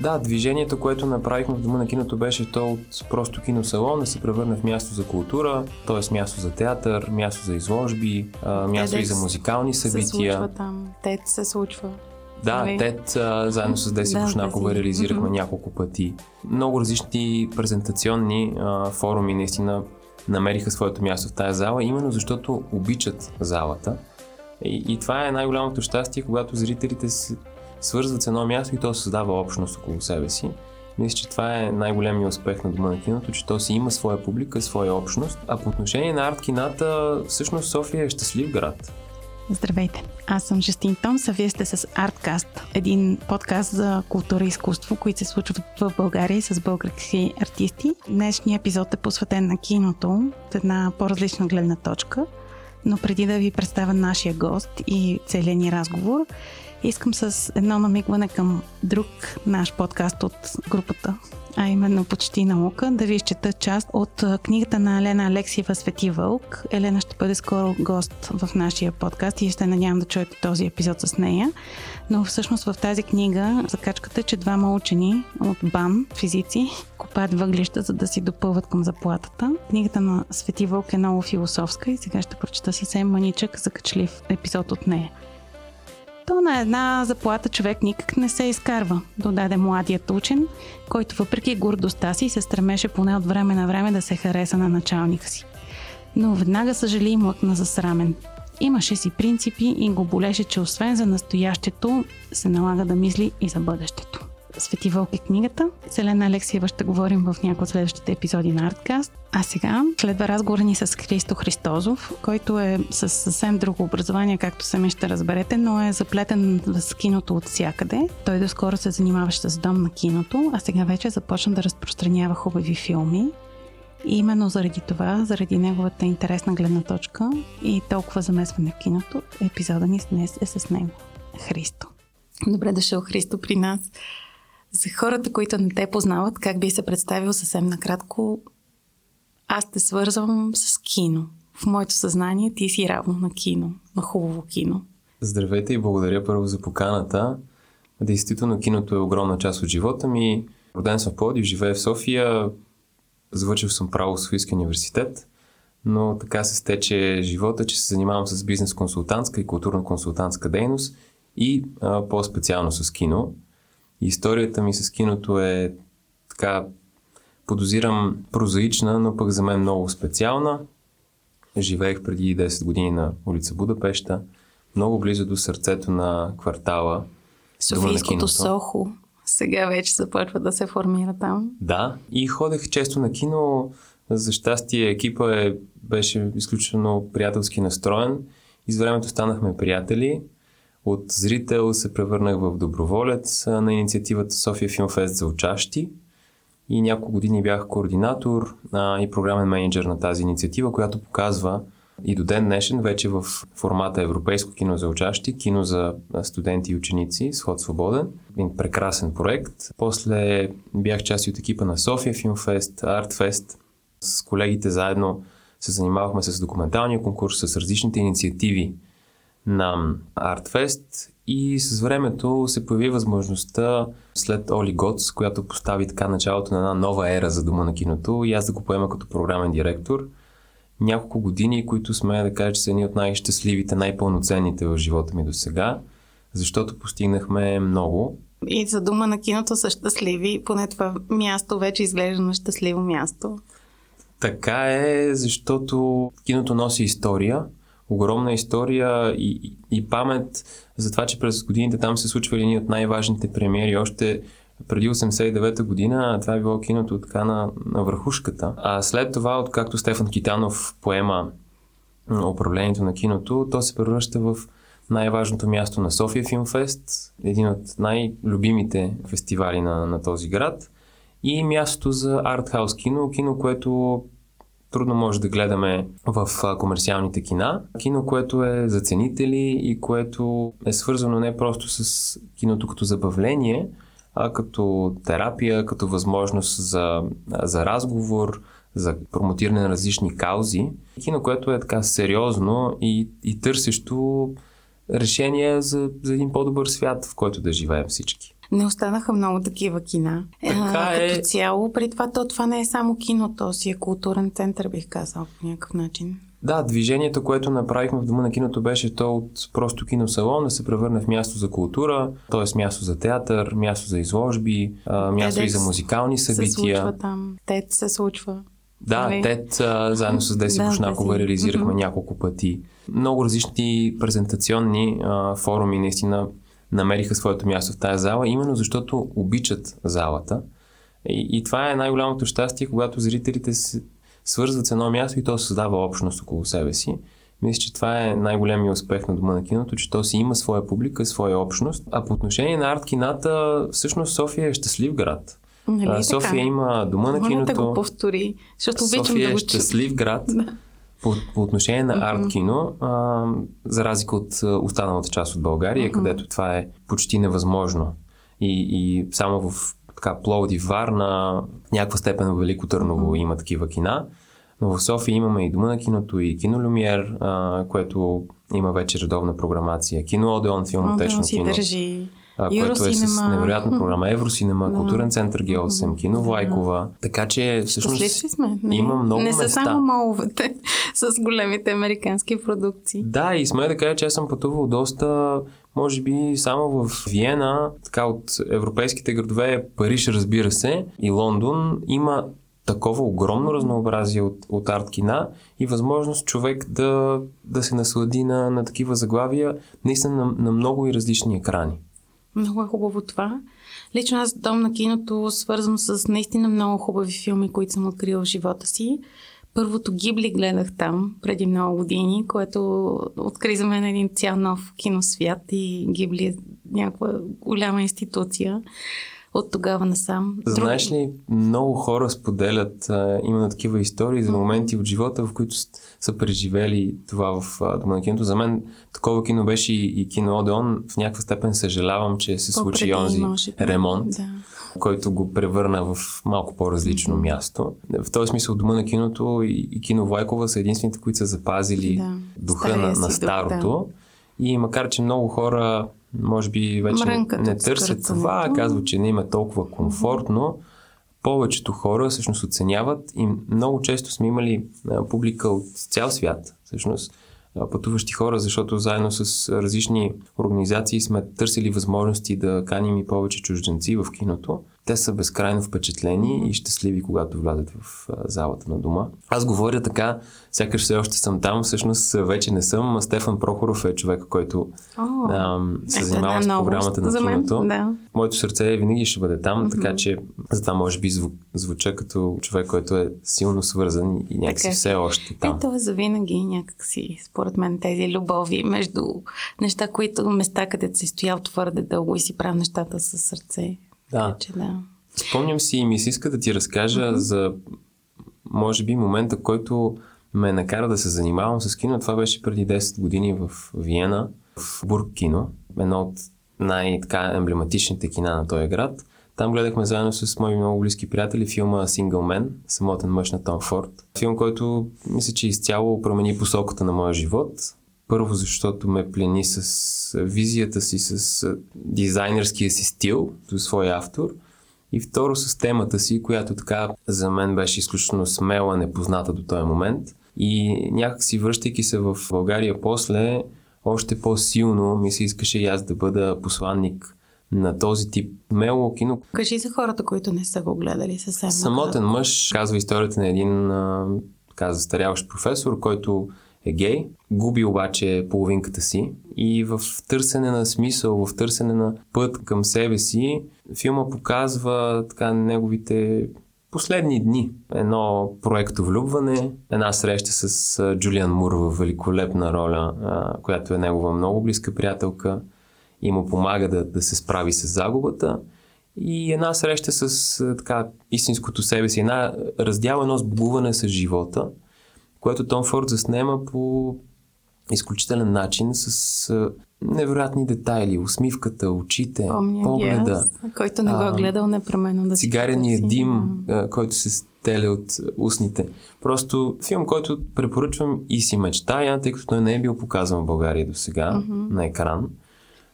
Да, движението, което направихме в Дома на киното беше то от просто киносалон да се превърне в място за култура, т.е. място за театър, място за изложби, място и за музикални събития. Се случва там, те се случва. Да, нали? TED а, заедно с Деси Бушнакова да, реализирахме mm-hmm. няколко пъти. Много различни презентационни а, форуми наистина намериха своето място в тази зала, именно защото обичат залата. И, и това е най-голямото щастие, когато зрителите свързват с едно място и то създава общност около себе си. Мисля, че това е най-големият успех на Дома на киното, че то си има своя публика, своя общност. А по отношение на арт-кината, всъщност София е щастлив град. Здравейте! Аз съм Жестин Томс, вие сте с Artcast, един подкаст за култура и изкуство, които се случват в България с български артисти. Днешният епизод е посветен на киното от една по-различна гледна точка. Но преди да ви представя нашия гост и целият ни разговор, искам с едно намигване към друг наш подкаст от групата а именно почти наука, да ви изчета част от книгата на Елена Алексиева Свети Вълк. Елена ще бъде скоро гост в нашия подкаст и ще надявам да чуете този епизод с нея. Но всъщност в тази книга закачката е, че двама учени от БАН, физици, копаят въглища, за да си допълват към заплатата. Книгата на Свети Вълк е много философска и сега ще прочета съвсем маничък, закачлив епизод от нея. То на една заплата човек никак не се изкарва, додаде младият учен, който въпреки гордостта си се стремеше поне от време на време да се хареса на началника си. Но веднага съжали и млъкна засрамен. Имаше си принципи и го болеше, че освен за настоящето, се налага да мисли и за бъдещето. Свети Вълк е книгата. С Елена Алексиева ще говорим в някои от следващите епизоди на Арткаст. А сега следва разговор ни с Христо Христозов, който е с съвсем друго образование, както сами ще разберете, но е заплетен с киното от всякъде. Той доскоро се занимаваше с дом на киното, а сега вече започна да разпространява хубави филми. И именно заради това, заради неговата интересна гледна точка и толкова замесване в киното, епизода ни днес е с него. Христо. Добре дошъл, Христо, при нас. За хората, които не те познават, как би се представил съвсем накратко, аз те свързвам с кино. В моето съзнание ти си равно на кино, на хубаво кино. Здравейте и благодаря първо за поканата. Действително киното е огромна част от живота ми. Роден съм в Плодив, живея в София, завършил съм право в Софийския университет, но така се стече живота, че се занимавам с бизнес-консултантска и културно-консултантска дейност и а, по-специално с кино. Историята ми с киното е така, подозирам прозаична, но пък за мен много специална. Живеех преди 10 години на улица Будапешта, много близо до сърцето на квартала. Софийското Сохо. Сега вече започва да се формира там. Да, и ходех често на кино. За щастие екипа е, беше изключително приятелски настроен. И с времето станахме приятели. От зрител се превърнах в доброволец на инициативата София Филмфест за учащи и няколко години бях координатор а, и програмен менеджер на тази инициатива, която показва и до ден днешен вече в формата Европейско кино за учащи, кино за студенти и ученици, сход свободен. Един прекрасен проект. После бях част от екипа на София Филмфест, Артфест. С колегите заедно се занимавахме с документалния конкурс, с различните инициативи на Артфест и с времето се появи възможността след Оли Готс, която постави така началото на една нова ера за Дома на киното и аз да го поема като програмен директор. Няколко години, които сме да кажа, че са едни от най-щастливите, най-пълноценните в живота ми до сега, защото постигнахме много. И за Дома на киното са щастливи, поне това място вече изглежда на щастливо място. Така е, защото киното носи история – огромна история и, и, и памет за това, че през годините там се случвали едни от най-важните премиери. Още преди 89-та година това е било киното така на, на върхушката. А след това, откакто Стефан Китанов поема управлението на киното, то се превръща в най-важното място на София Филмфест, един от най-любимите фестивали на, на този град и място за артхаус кино, кино, което трудно може да гледаме в комерциалните кина. Кино, което е за ценители и което е свързано не просто с киното като забавление, а като терапия, като възможност за, за разговор, за промотиране на различни каузи. Кино, което е така сериозно и, и търсещо решение за, за един по-добър свят, в който да живеем всички. Не останаха много такива кина. Така е. Като цяло, при това, то това не е само кино, то си е културен център, бих казал, по някакъв начин. Да, движението, което направихме в Дома на киното, беше то от просто киносалон да се превърне в място за култура, т.е. място за театър, място за изложби, място и за музикални събития. Се случва там, тет се случва. Да, Нали? ТЕД а, заедно с Деси Да, Бушнакова Деси. реализирахме Мгм. няколко пъти. Много различни презентационни а, форуми наистина намериха своето място в тази зала, именно защото обичат залата. И, и това е най-голямото щастие, когато зрителите се свързват с едно място и то създава общност около себе си. Мисля, че това е най-големият успех на Дома на киното, че то си има своя публика, своя общност. А по отношение на арт-кината, всъщност София е щастлив град. Нали А, София има Дома на Моля да киното. го повтори, защото обичам София да е го чуя. щастлив град. Да. По, по отношение на Мгм. арт кино, а, за разлика от останалата част от България, Мгм. където това е почти невъзможно. И, и само в така, Пловдив, Варна, в някаква степен в Велико Търново има такива кина. Но в София имаме и Дома на киното, и Кино Люмиер, а, което има вече редовна програмация. Кино Одеон, филмотечно кино, държи. а, което е с невероятна програма. Евросинема, Да. Културен център Г8, Мгм. Кино. Влайкова. Така че всъщност сме. Не, има много Не са места. само моловете с големите американски продукции. Да, и сме да кажа, че аз съм пътувал доста, може би само в Виена, така от европейските градове, Париж разбира се, и Лондон, има такова огромно разнообразие от, от арт кина и възможност човек да, да се наслади на, на такива заглавия, наистина на, на много и различни екрани. Много е хубаво това. Лично аз дом на киното свързвам с наистина много хубави филми, които съм открила в живота си. Първото Гибли гледах там преди много години, което откри за мен един цял нов киносвят и Гибли е някаква голяма институция от тогава насам. Знаеш ли, много хора споделят а, именно такива истории за моменти от живота, в които са преживели това в а, Дома на киното. За мен такова кино беше и, и кино Одеон. В някаква степен съжалявам, че се случи По-преди, онзи може ремонт, Да. който го превърна в малко по-различно място. В този смисъл Дома на киното и, и кино Влайкова са единствените, които са запазили Да. духа Стария на, на дух, старото. И макар, че много хора може би вече не, Мрънкат не търсят това, казват, че не им е толкова комфортно, повечето хора всъщност оценяват и много често сме имали а, публика от цял свят, всъщност а, пътуващи хора, защото заедно с различни организации сме търсили възможности да каним и повече чужденци в киното. Те са безкрайно впечатлени и щастливи, когато влязат в залата на дома. Аз говоря така, сякаш все още съм там, всъщност вече не съм. Стефан Прохоров е човек, който О, ам, се ето занимава една с програмата на киното. Да. Моето сърце винаги ще бъде там, така че затова може би зву, звуча като човек, който е силно свързан и някакси Така. все още там. Е за винаги някакси, според мен, тези любови между неща, които места, където си стоял твърде дълго и си правил нещата със сърце. Да. Така че да. Спомням си и ми се иска да ти разкажа за, може би, момента, който ме накара да се занимавам с кино. Това беше преди 10 години в Виена, в Бург кино, едно от най-емблематичните кина на този град. Там гледахме заедно с мои много близки приятели филма Single Man, самотен мъж на Том Форд. Филм, който мисля, че изцяло промени посоката на моя живот. Първо, защото ме плени с визията си, с дизайнерския си стил, до своя автор. И второ с темата си, която така за мен беше изключително смела, непозната до този момент. И някак си връщайки се в България после, още по-силно ми се искаше и аз да бъда посланник на този тип мело кино. Кажи за хората, които не са го гледали съвсем. Самотен мъж казва историята на един така застаряващ професор, който е гей, губи обаче половинката си и в търсене на смисъл, в търсене на път към себе си, филма показва така неговите последни дни. Едно проекто влюбване, една среща с Джулиан Мур в великолепна роля, която е негова много близка приятелка и му помага да, да се справи с загубата. И една среща с така истинското себе си, една раздяла едно сбогуване с живота, което Том Форд заснема по изключителен начин с невероятни детайли, усмивката, очите, Помня погледа. аз, който не го е гледал непременно да си цигарения потърси. дим, който се стеля от устните. Просто филм, който препоръчвам и си мечтая, тъй като той не е бил показан в България до сега Мгм. на екран.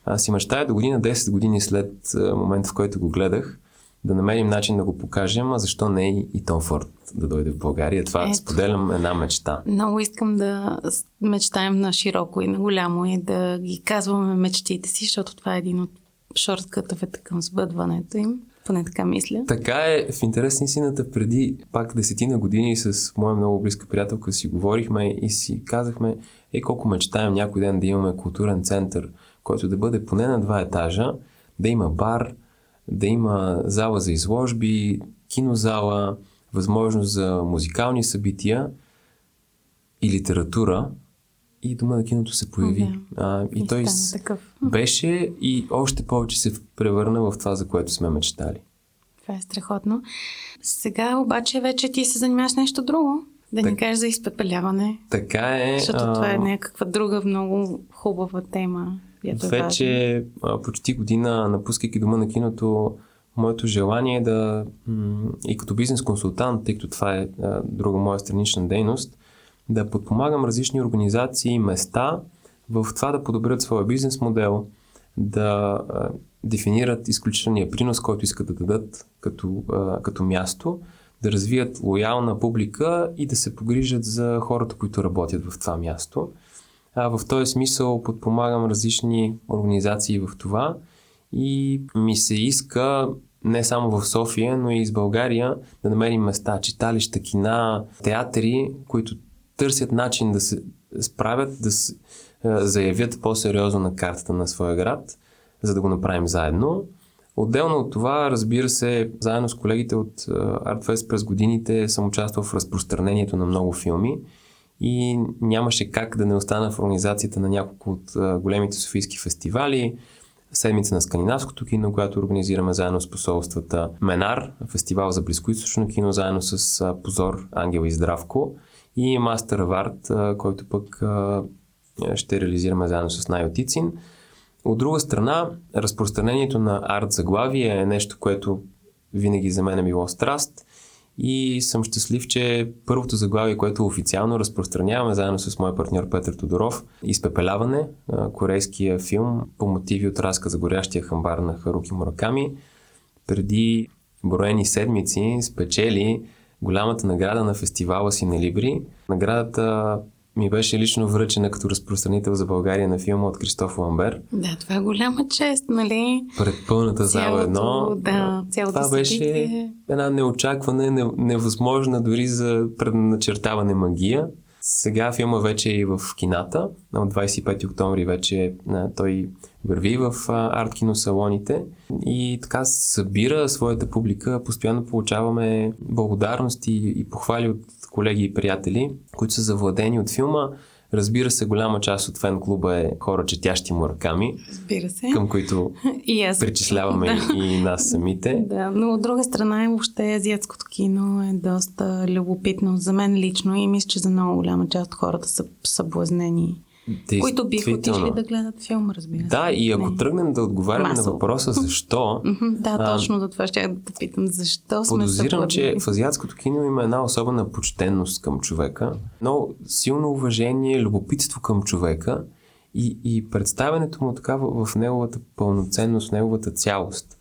Аз си мечтая до година, 10 години след момента, в който го гледах, да намерим начин да го покажем, а защо не и, и Том Форд да дойде в България. Това Ето. споделям една мечта. Много искам да мечтаем на широко и на голямо и да ги казваме мечтите си, защото това е един от шорткътовете към сбъдването им. Поне така мисля. Така е. В интерес на истината, преди пак десетина години с моя много близка приятелка си говорихме и си казахме, е колко мечтаем някой ден да имаме културен център, който да бъде поне на два етажа, да има бар, да има зала за изложби, кинозала, възможност за музикални събития и литература. И Дома на киното се появи. Okay. А, и, и той с... беше и още повече се превърна в това, за което сме мечтали. Това е страхотно. Сега обаче вече ти се занимаваш нещо друго. Да так, не кажеш за изпепеляване. Така е. Защото а... това е някаква друга много хубава тема. Е вече а, почти година, напускайки дома на киното, моето желание е да и като бизнес консултант, тъй като това е друга моя странична дейност, да подпомагам различни организации, места в това да подобрят своя бизнес модел, да дефинират изключителния принос, който искат да дадат като, като място, да развият лоялна публика и да се погрижат за хората, които работят в това място. А, в този смисъл подпомагам различни организации в това и ми се иска не само в София, но и из България да намерим места, читалища, кина, театри, които търсят начин да се справят, да се заявят по-сериозно на картата на своя град, за да го направим заедно. Отделно от това, разбира се, заедно с колегите от ArtFest през годините съм участвал в разпространението на много филми и нямаше как да не остана в организацията на няколко от големите софийски фестивали. Седмица на скандинавското кино, която организираме заедно с посолствата Менар, фестивал за близкоисточно кино, заедно с Позор, Ангел и Здравко и Мастер Варт, който пък ще реализираме заедно с Найотицин. От друга страна, разпространението на арт заглавие е нещо, което винаги за мен е било страст и съм щастлив, че първото заглавие, което официално разпространяваме заедно с моя партньор Петър Тодоров, Изпепеляване, корейския филм по мотиви от разказа Горящия хамбар на Харуки Мураками, преди броени седмици спечели голямата награда на фестивала си на Либри. Наградата ми беше лично връчена като разпространител за България на филма от Кристоф Ламбер. Да, това е голяма чест, нали? Пред пълната зала едно. Да, цялото Това беше събитие. една неочаквана, невъзможна дори за предначертаване магия. Сега филма вече е и в кината. От 25 октомври вече той върви в арт киносалоните и така събира своята публика. Постоянно получаваме благодарности и похвали от колеги и приятели, които са завладени от филма. Разбира се, голяма част от фен клуба е хора, четящи мураками. Разбира се. Към които и аз. причисляваме да. и нас самите. Да, но от друга страна е въобще азиатското кино е доста любопитно за мен лично и мисля, че за много голяма част от хората са съблазнени които биха отишли да гледат филм, разбира се. Да, и ако не. тръгнем да отговаряме Масово. на въпроса защо... да, точно за това ще да питам. Защо сме Подозирам, че в азиатското кино има една особена почтенност към човека, но силно уважение, любопитство към човека и, и представянето му така в, в неговата пълноценност, в неговата цялост.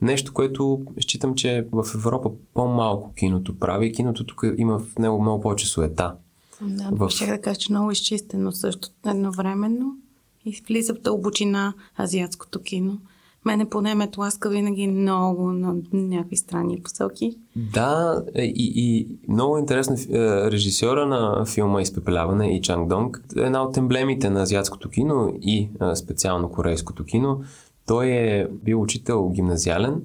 Нещо, което считам, че в Европа по-малко киното прави. Киното тук има в него много повече суета. Да, в... ще да кажа, че много изчистено също едновременно и влиза в дълбочина азиатското кино. Мене поне ме тласка винаги много на някакви странни посоки. Да, е, и, и много интересно е, режисьора на филма Изпепеляване и Чанг Донг. Една от емблемите на азиатското кино и е, специално корейското кино. Той е бил учител гимназиален,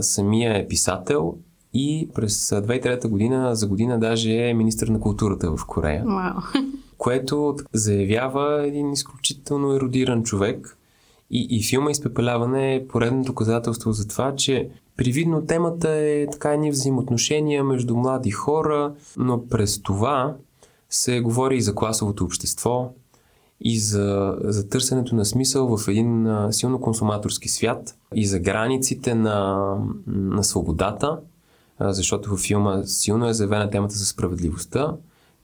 самия е писател и през 2003 година, за година даже е министър на културата в Корея. Wow. Което заявява един изключително еродиран човек. И, и филма Изпепеляване е поредно доказателство за това, че привидно темата е така едни взаимоотношения между млади хора, но през това се говори и за класовото общество, и за, за търсенето на смисъл в един силно консуматорски свят, и за границите на, на свободата, защото във филма силно е заявена темата за справедливостта,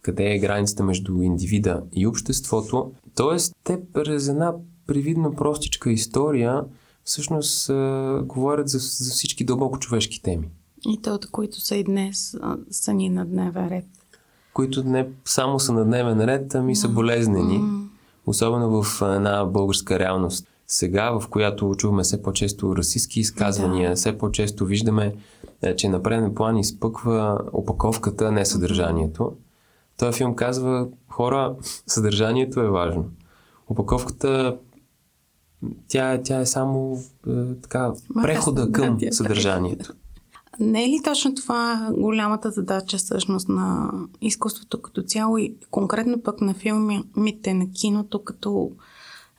къде е границата между индивида и обществото. Тоест, те през една привидно простичка история всъщност а, говорят за, за всички дълбоко човешки теми. И то, които са и днес, а, са ни на дневен ред. Които не само са на дневен ред, ами са болезнени. Mm. Особено в една българска реалност. Сега, в която чуваме все по-често расистски изказвания, да. все по-често виждаме, е, че на преден план изпъква опаковката, не съдържанието. Този филм казва, хора, съдържанието е важно. Опаковката тя, тя е само е, така, прехода към съдържанието. Не е ли точно това голямата задача всъщност на изкуството като цяло и конкретно пък на филмите, на киното, като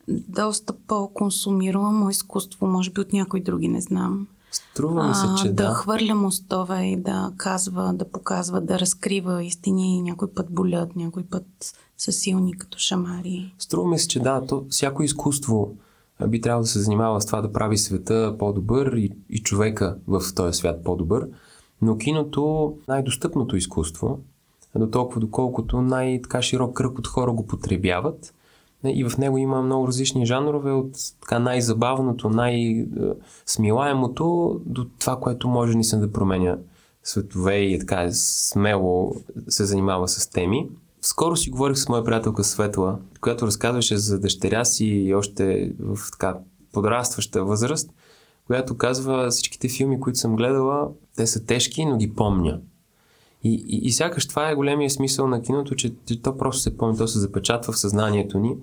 доста по-консумируемо изкуство, може би от някои други, не знам. Струва ми се, че а, да. Да хвърля мостове и да казва, да показва, да разкрива истини. Някой път болят, някой път са силни като шамари. Струва ми се, че да, то всяко изкуство би трябвало да се занимава с това да прави света по-добър и, и човека в този свят по-добър. Но киното най-достъпното изкуство, до толкова доколкото най-така широк кръг от хора го потребяват. И в него има много различни жанрове, от така най-забавното, най-смилаемото до това, което може наистина да променя светове и така смело се занимава с теми. Скоро си говорих с моя приятелка Светла, която разказваше за дъщеря си още в така подрастваща възраст, която казва всичките филми, които съм гледала, те са тежки, но ги помня. И, и, и сякаш това е големия смисъл на киното, че, че то просто се помни, то се запечатва в съзнанието ни.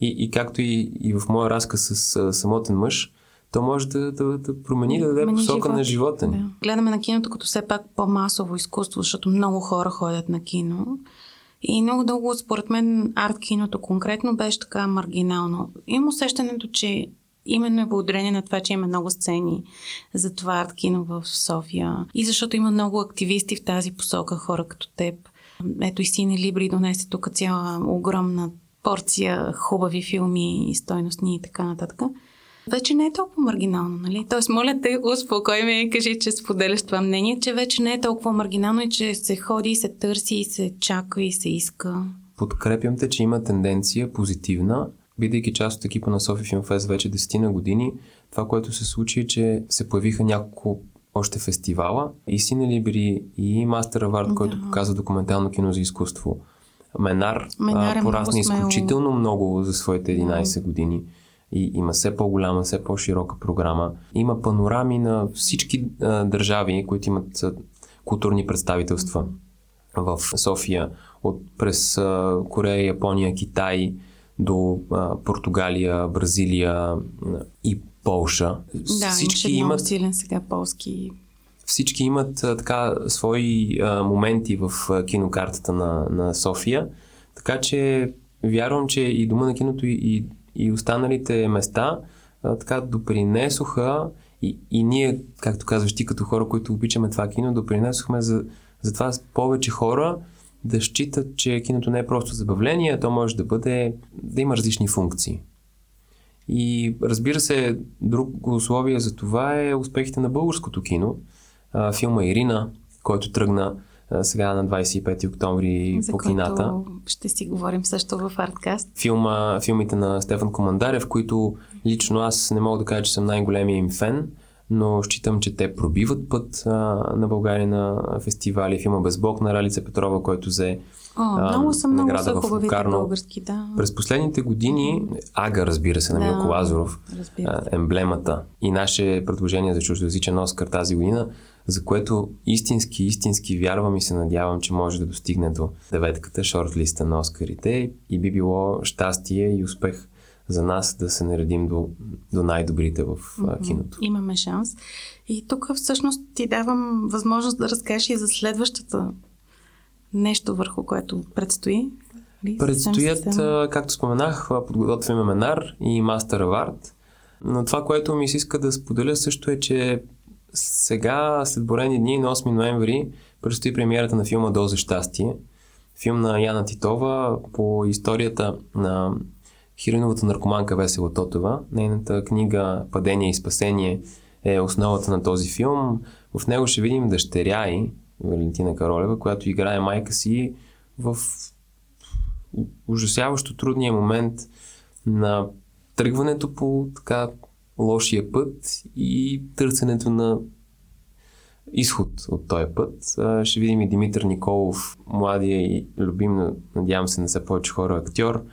И, и както и, и в моя разказ с а, самотен мъж, то може да, да, да промени, да даде посока живот. на живота ни. Да. Гледаме на киното като все пак по-масово изкуство, защото много хора ходят на кино. И много дълго, според мен, арт киното конкретно беше така маргинално. Имам усещането, че именно е благодарение на това, че има много сцени за това арт кино в София. И защото има много активисти в тази посока, хора като теб. Ето и Сине Либри донесе тук цяла огромна порция хубави филми и стойностни и така нататък. Вече не е толкова маргинално, нали? Тоест, моля те, успокой ме и кажи, че споделяш това мнение, че вече не е толкова маргинално и че се ходи и се търси и се чака и се иска. Подкрепям те, че има тенденция позитивна. Бидейки част от екипа на Софи Fest вече 10 на години, това, което се случи е, че се появиха няколко още фестивала и Сине Либери и Мастер Авард, да. който показва документално кино за изкуство. Менар, Менар е порасна изключително много за своите 11 да. години и има все по-голяма, все по-широка програма. Има панорами на всички а, държави, които имат а, културни представителства в София, от през а, Корея, Япония, Китай до а, Португалия, Бразилия и Полша. Да, всички имат силен сега полски. Всички имат а, така свои а, моменти в а, кинокартата на, на София, така че вярвам, че и Дома на киното и, и и останалите места а, така допринесоха и, и ние, както казваш ти, като хора, които обичаме това кино, допринесохме за, за това повече хора да считат, че киното не е просто забавление, а то може да бъде, да има различни функции. И разбира се, друго условие за това е успехите на българското кино. А, филма Ирина, който тръгна сега на 25 октомври За по кината. Ще си говорим също в Арткаст. Филма, филмите на Стефан Командарев, които лично аз не мога да кажа, че съм най-големия им фен, но считам, че те пробиват път а, на България на фестивали. Филма Безбог на Ралица Петрова, който взе О, а, много са, много са хубавите български, да. През последните години Ага, разбира се, на да, Милко Лазаров, емблемата. И наше предложение за чуждоязичен Оскар тази година за което истински, истински вярвам и се надявам, че може да достигне до деветката шортлиста на Оскарите. И би било щастие и успех за нас да се наредим до, до най-добрите в mm-hmm. киното. Имаме шанс. И тук всъщност ти давам възможност да разкажеш и за следващата нещо върху което предстои. Предстоят, както споменах, подготвяме Менар и Мастер Авард. Но това, което ми се иска да споделя също е, че сега, след борени дни, на 8 ноември, предстои премиерата на филма Доза щастие. Филм на Яна Титова по историята на хириновата наркоманка Весела Тотова. Нейната книга Падение и спасение е основата на този филм. В него ще видим дъщеря и Валентина Каролева, която играе майка си в ужасяващо трудния момент на тръгването по така лошия път и търсенето на изход от този път. Ще видим и Димитър Николов, младия и любим, надявам се не са повече хора, актьор,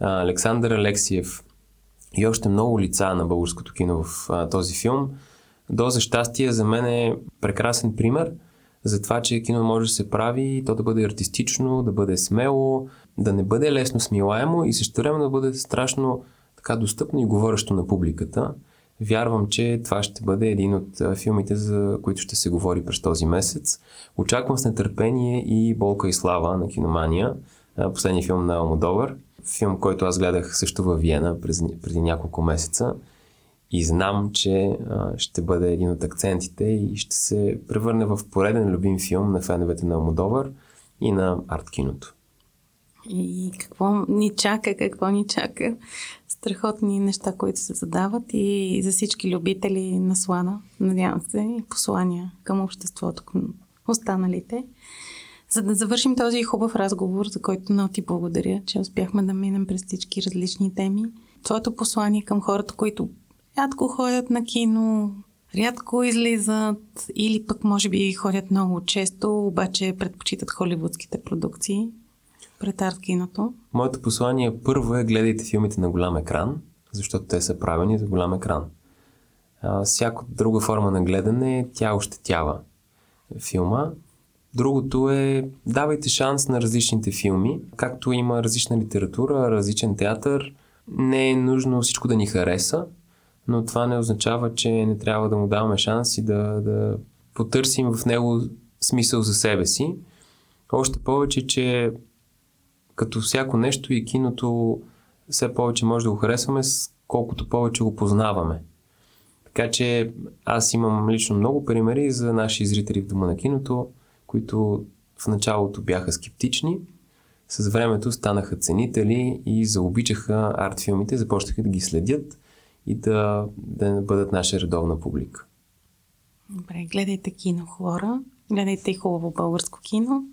Александър Алексиев и още много лица на българското кино в този филм. Доза щастие за мен е прекрасен пример за това, че кино може да се прави, то да бъде артистично, да бъде смело, да не бъде лесно смилаемо и също време да бъде страшно така достъпно и говорещо на публиката. Вярвам, че това ще бъде един от филмите, за които ще се говори през този месец. Очаквам с нетърпение и Болка и слава на киномания, последния филм на Алмодовър. Филм, който аз гледах също във Виена преди, преди няколко месеца и знам, че а, ще бъде един от акцентите и ще се превърне в пореден любим филм на феновете на Алмодовър и на арт киното. И какво ни чака, какво ни чака страхотни неща, които се задават и за всички любители на слана, надявам се, и послания към обществото, към останалите. За да завършим този хубав разговор, за който много ти благодаря, че успяхме да минем през всички различни теми. Твоето послание към хората, които рядко ходят на кино, рядко излизат или пък може би ходят много често, обаче предпочитат холивудските продукции пред арт киното? Моето послание първо е гледайте филмите на голям екран, защото те са правени за голям екран. А, всяка друга форма на гледане, тя ощетява филма. Другото е давайте шанс на различните филми. Както има различна литература, различен театър, не е нужно всичко да ни хареса, но това не означава, че не трябва да му даваме шанс и да, да потърсим в него смисъл за себе си. Още повече, че като всяко нещо и киното все повече може да го харесваме, колкото повече го познаваме. Така че аз имам лично много примери за наши зрители в Дома на киното, които в началото бяха скептични, с времето станаха ценители и заобичаха арт филмите, започнаха да ги следят и да, да бъдат наша редовна публика. Добре, гледайте кино хора, гледайте хубаво българско кино.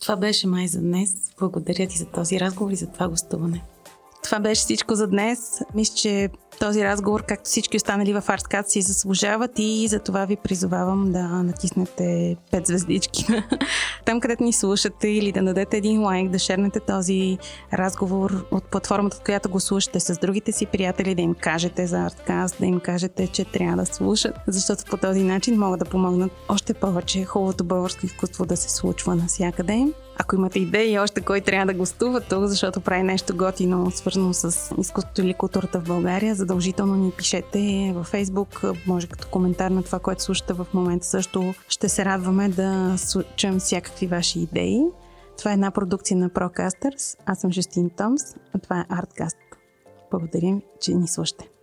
Това беше май за днес. Благодаря ти за този разговор и за това гостуване. Това беше всичко за днес. Мисля, че този разговор, както всички останали в Artscat, си заслужават и за това ви призовавам да натиснете 5 звездички там, където ни слушате или да дадете един лайк, да шернете този разговор от платформата, от която го слушате с другите си приятели, да им кажете за Artscast, да им кажете, че трябва да слушат, защото по този начин могат да помогнат още повече хубавото българско изкуство да се случва навсякъде. Ако имате идеи още кой трябва да гостува тук, защото прави нещо готино, свързано с изкуството или културата в България, задължително ни пишете във Facebook, може като коментар на това, което слушате в момента. Също ще се радваме да чуем всякакви ваши идеи. Това е една продукция на Procasters. Аз съм Жестин Томс, а това е Artcast. Благодарим, че ни слушате.